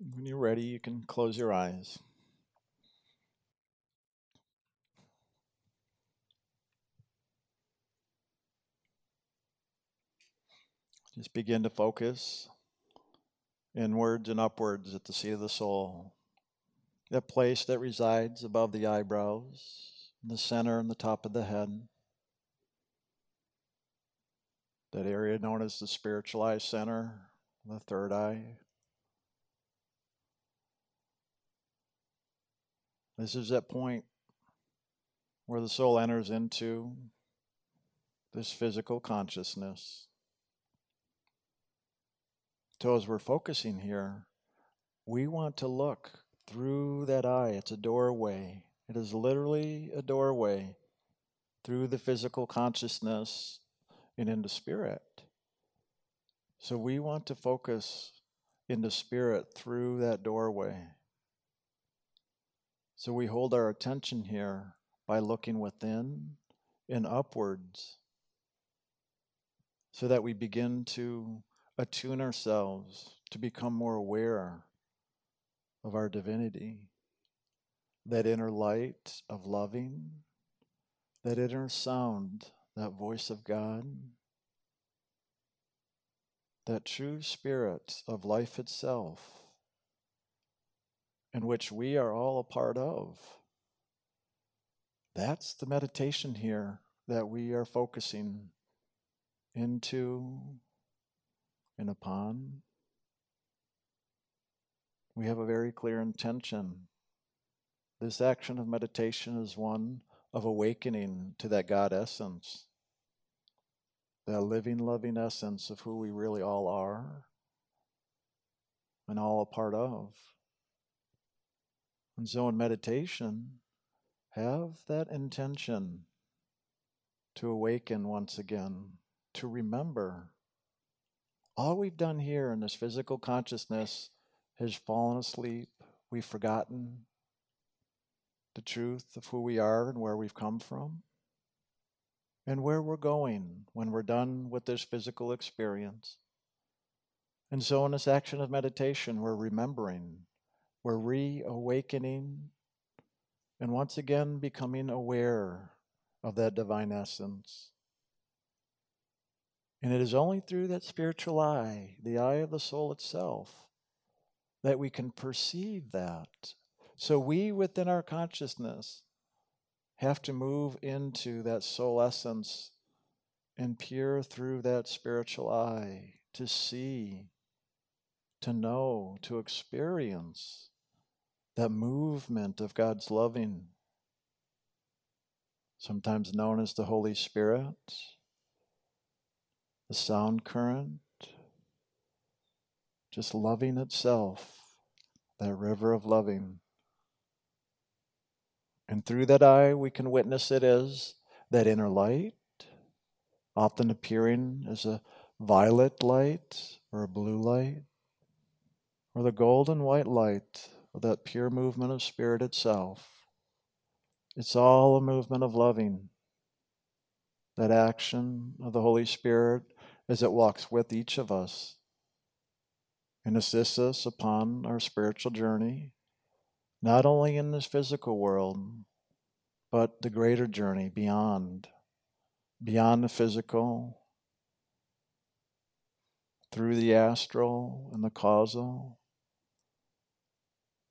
When you're ready, you can close your eyes. Just begin to focus inwards and upwards at the seat of the soul. That place that resides above the eyebrows, in the center and the top of the head. That area known as the spiritual eye center, the third eye. This is that point where the soul enters into this physical consciousness. So, as we're focusing here, we want to look through that eye. It's a doorway. It is literally a doorway through the physical consciousness and into spirit. So, we want to focus into spirit through that doorway. So, we hold our attention here by looking within and upwards so that we begin to attune ourselves to become more aware of our divinity, that inner light of loving, that inner sound, that voice of God, that true spirit of life itself, in which we are all a part of. That's the meditation here that we are focusing into and upon. We have a very clear intention. This action of meditation is one of awakening to that God essence, that living, loving essence of who we really all are and all a part of. And so in meditation, have that intention to awaken once again, to remember all we've done here in this physical consciousness has fallen asleep. We've forgotten the truth of who we are and where we've come from and where we're going when we're done with this physical experience. And so, in this action of meditation, we're remembering, we're reawakening, and once again becoming aware of that divine essence. And it is only through that spiritual eye, the eye of the soul itself, that we can perceive that. So we within our consciousness have to move into that soul essence and peer through that spiritual eye to see, to know, to experience that movement of God's loving, sometimes known as the Holy Spirit the sound current, just loving itself, that river of loving. And through that eye, we can witness it as that inner light, often appearing as a violet light or a blue light, or the golden white light of that pure movement of spirit itself. It's all a movement of loving. That action of the Holy Spirit as it walks with each of us and assists us upon our spiritual journey, not only in this physical world, but the greater journey beyond, beyond the physical, through the astral and the causal,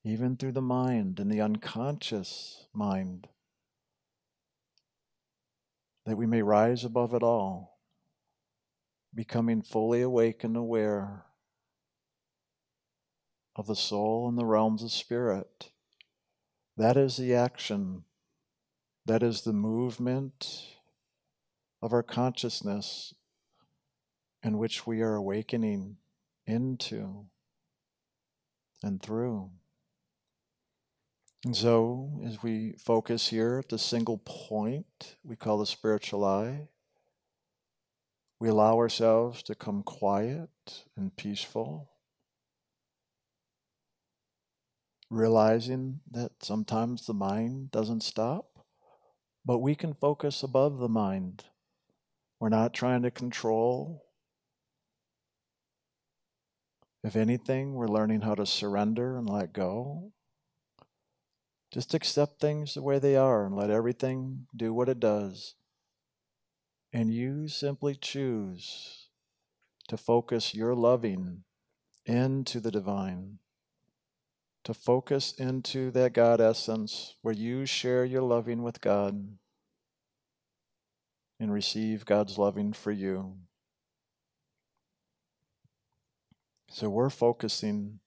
even through the mind and the unconscious mind, that we may rise above it all becoming fully awake and aware of the soul and the realms of spirit. That is the action, that is the movement of our consciousness in which we are awakening into and through. And so, as we focus here at the single point we call the spiritual eye, we allow ourselves to come quiet and peaceful, realizing that sometimes the mind doesn't stop, but we can focus above the mind. We're not trying to control If anything, we're learning how to surrender and let go. Just accept things the way they are and let everything do what it does. And you simply choose to focus your loving into the divine, to focus into that God essence where you share your loving with God and receive God's loving for you. So we're focusing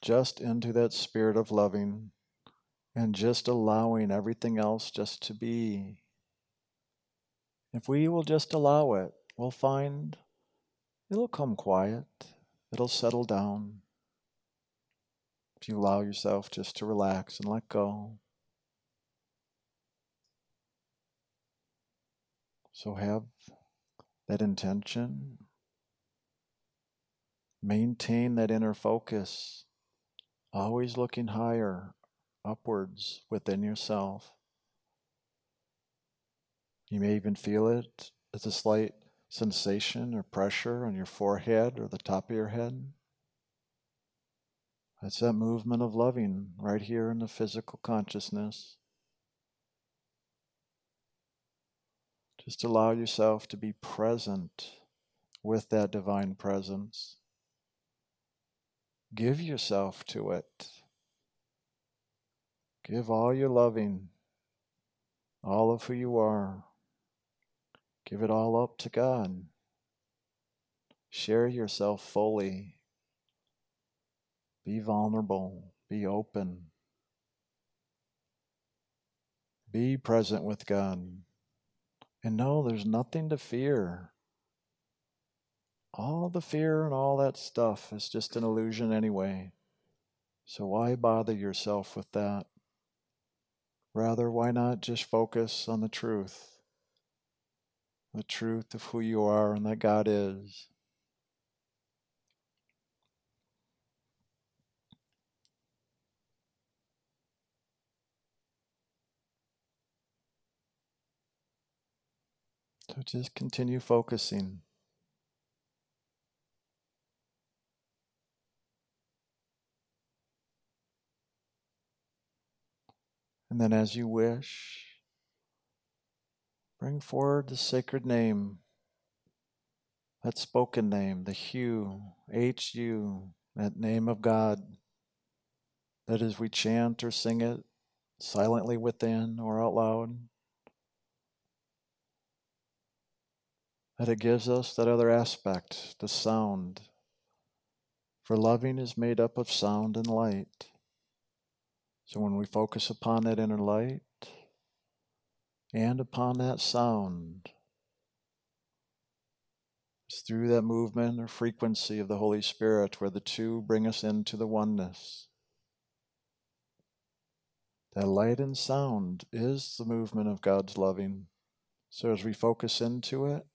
just into that spirit of loving and just allowing everything else just to be. If we will just allow it, we'll find it'll come quiet, it'll settle down. If you allow yourself just to relax and let go. So have that intention. Maintain that inner focus, always looking higher, upwards within yourself. You may even feel it as a slight sensation or pressure on your forehead or the top of your head. It's that movement of loving right here in the physical consciousness. Just allow yourself to be present with that divine presence. Give yourself to it. Give all your loving, all of who you are. Give it all up to God. Share yourself fully. Be vulnerable. Be open. Be present with God. And know there's nothing to fear. All the fear and all that stuff is just an illusion anyway. So why bother yourself with that? Rather, why not just focus on the truth? The truth of who you are and that God is. So just continue focusing. And then, as you wish, bring forward the sacred name, that spoken name, the Hu, H U, that name of God. That as we chant or sing it silently within or out loud, that it gives us that other aspect, the sound. For loving is made up of sound and light. So when we focus upon that inner light and upon that sound, it's through that movement or frequency of the Holy Spirit where the two bring us into the oneness. That light and sound is the movement of God's loving. So as we focus into it,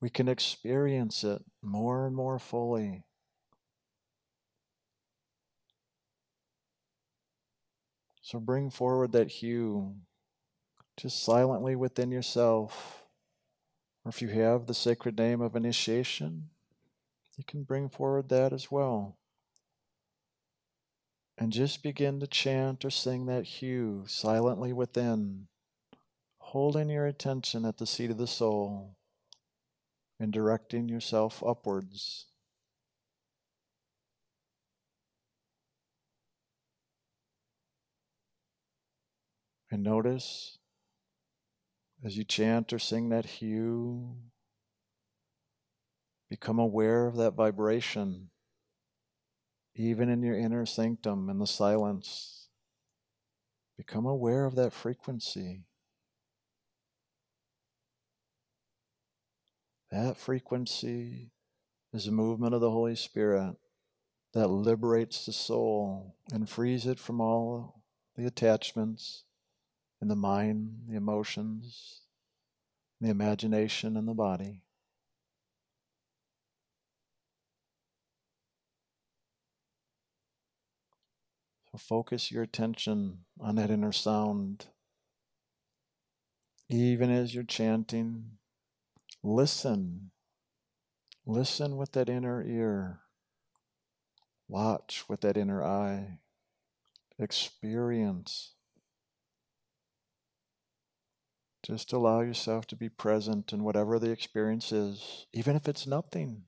we can experience it more and more fully. So bring forward that Hu just silently within yourself. Or if you have the sacred name of initiation, you can bring forward that as well. And just begin to chant or sing that Hu silently within, holding your attention at the seat of the soul and directing yourself upwards. And notice as you chant or sing that Hu, become aware of that vibration, even in your inner sanctum, in the silence. Become aware of that frequency. That frequency is a movement of the Holy Spirit that liberates the soul and frees it from all the attachments in the mind, the emotions, the imagination, and the body. So focus your attention on that inner sound. Even as you're chanting, listen. Listen with that inner ear. Watch with that inner eye. Experience. Just allow yourself to be present in whatever the experience is, even if it's nothing.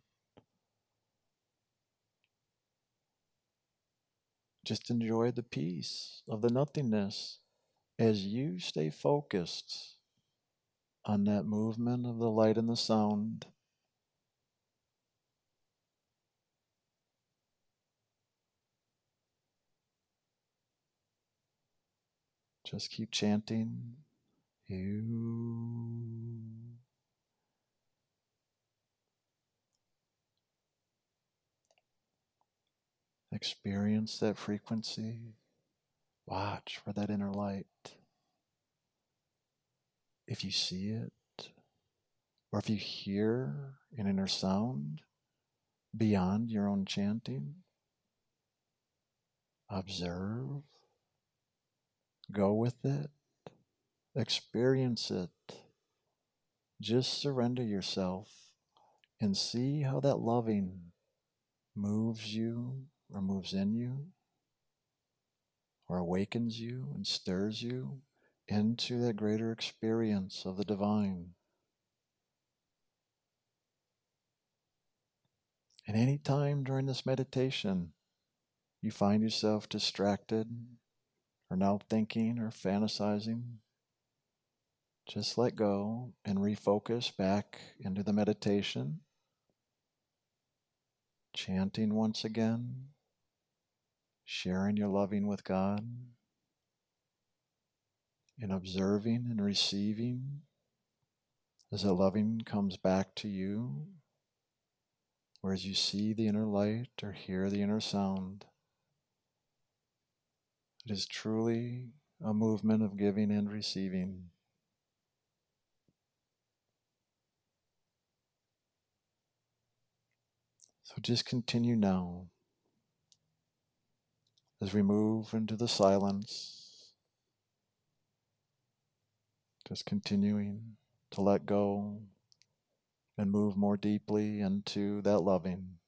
Just enjoy the peace of the nothingness as you stay focused on that movement of the light and the sound. Just keep chanting. Experience that frequency. Watch for that inner light. If you see it, or if you hear an inner sound beyond your own chanting, observe, go with it, experience it. Just surrender yourself and see how that loving moves you or moves in you or awakens you and stirs you into that greater experience of the divine. And any time during this meditation you find yourself distracted or now thinking or fantasizing, just let go and refocus back into the meditation, chanting once again sharing your loving with God, and observing and receiving as the loving comes back to you, or as you see the inner light or hear the inner sound. It is truly a movement of giving and receiving. So just continue now as we move into the silence, just continuing to let go and move more deeply into that loving.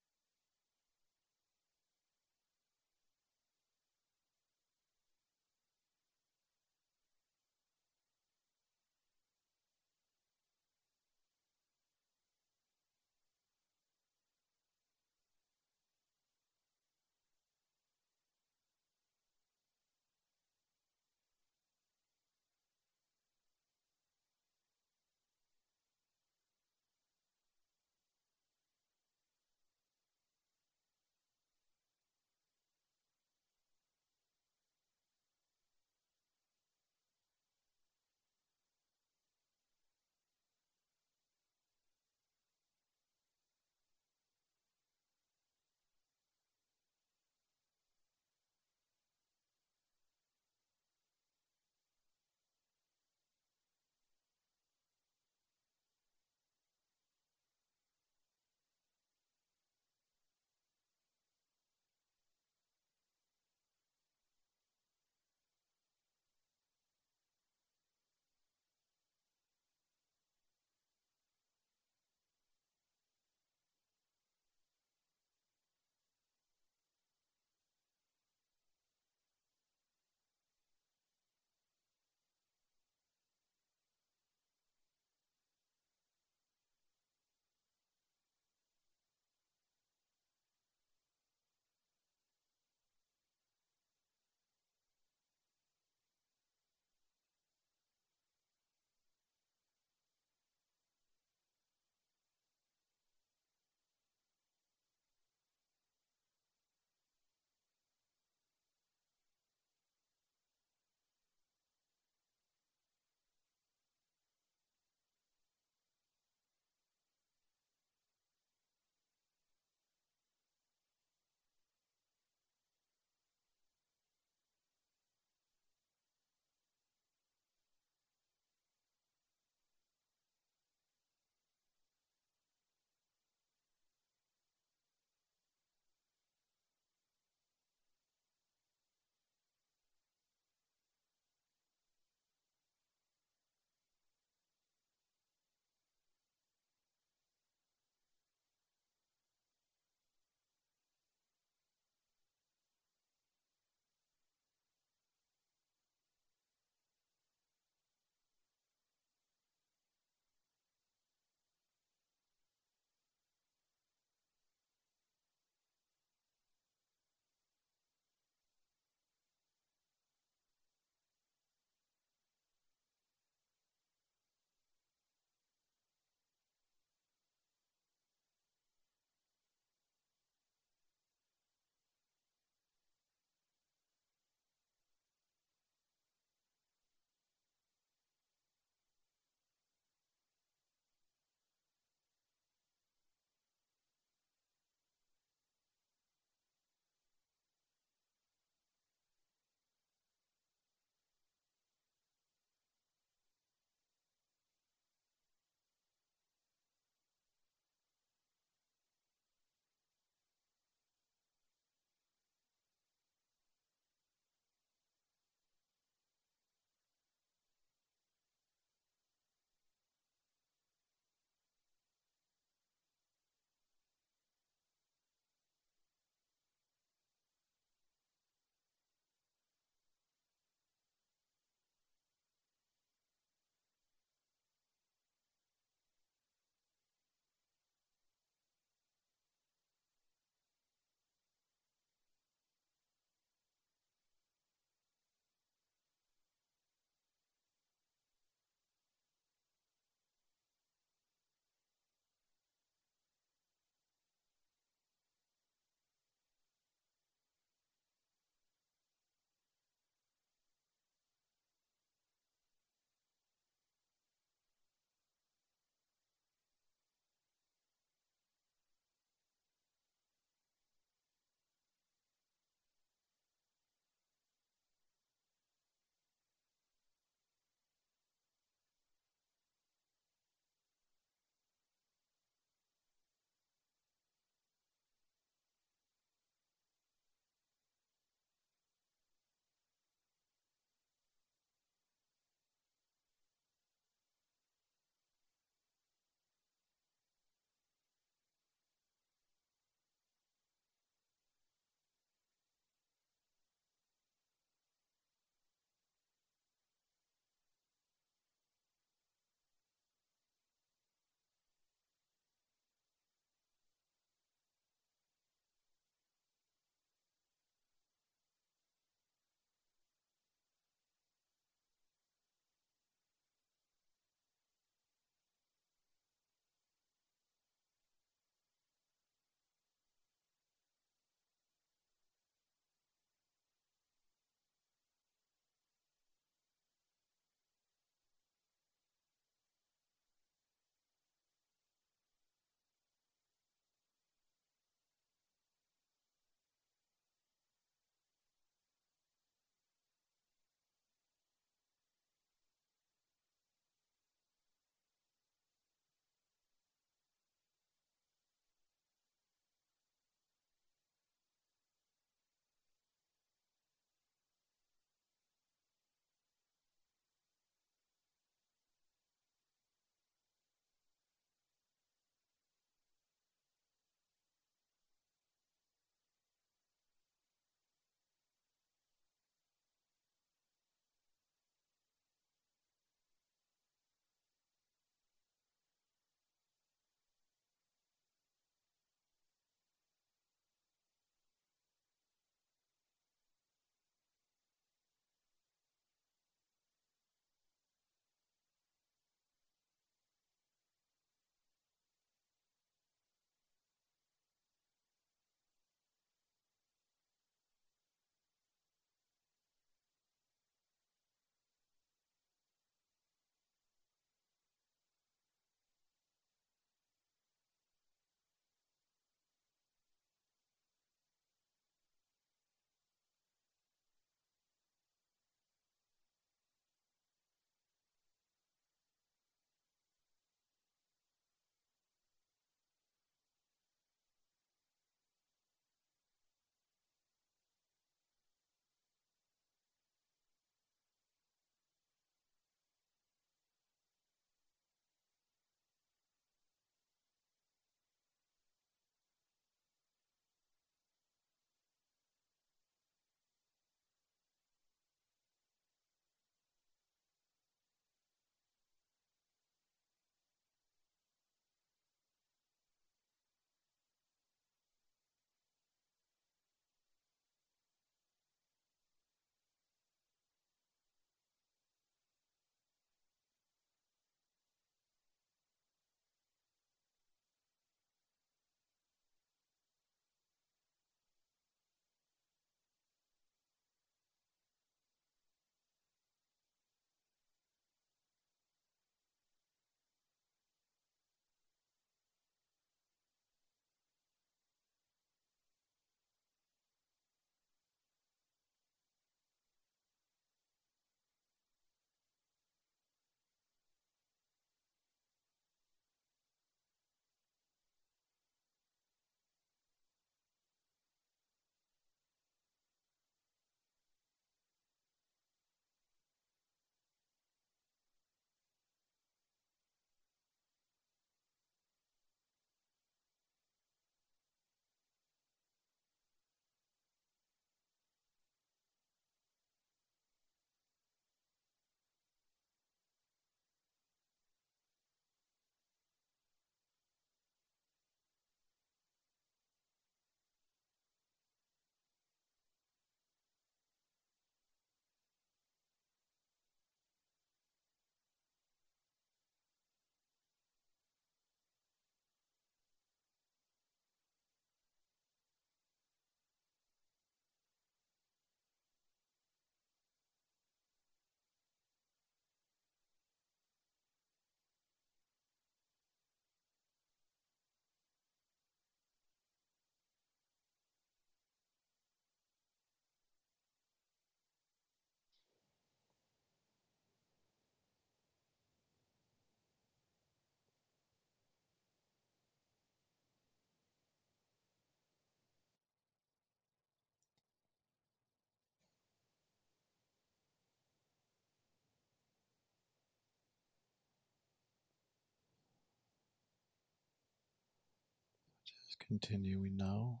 Just continuing now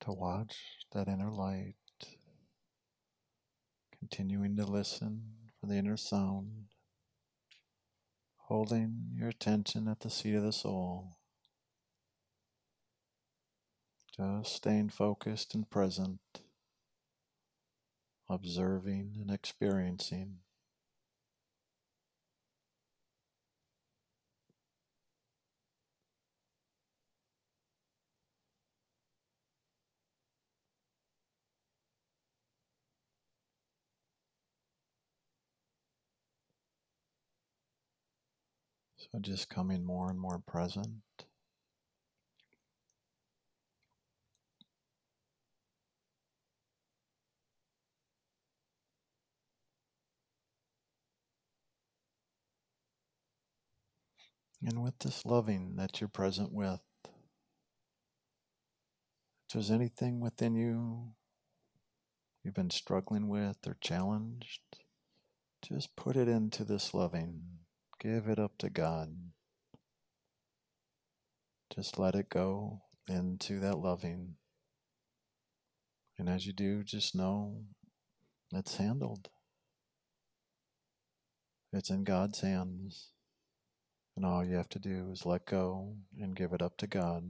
to watch that inner light, continuing to listen for the inner sound, holding your attention at the seat of the soul. Just staying focused and present, observing and experiencing. So just coming more and more present. And with this loving that you're present with, if there's anything within you you've been struggling with or challenged, just put it into this loving. Give it up to God. Just let it go into that loving. And as you do, just know it's handled. It's in God's hands. And all you have to do is let go and give it up to God.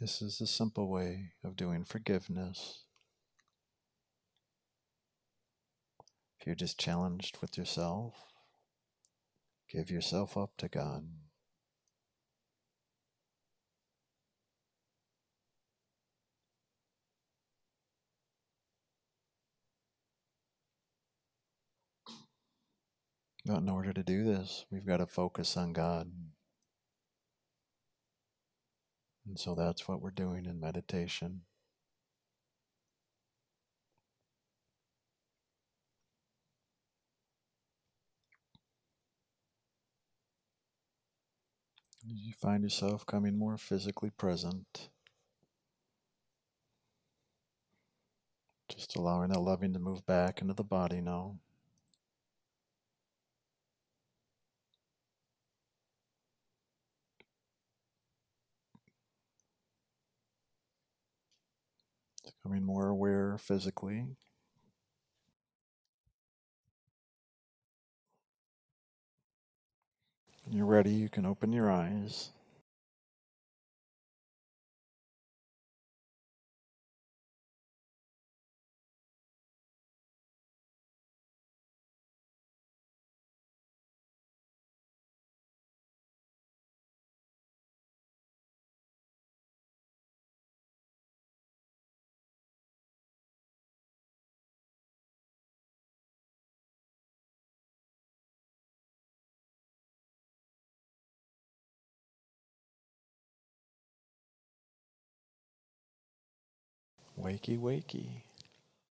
This is a simple way of doing forgiveness. If you're just challenged with yourself, give yourself up to God. But in order to do this, we've got to focus on God. And so that's what we're doing in meditation. You find yourself coming more physically present. Just allowing that loving to move back into the body now. Becoming more aware physically. When you're ready, you can open your eyes. Wakey, wakey.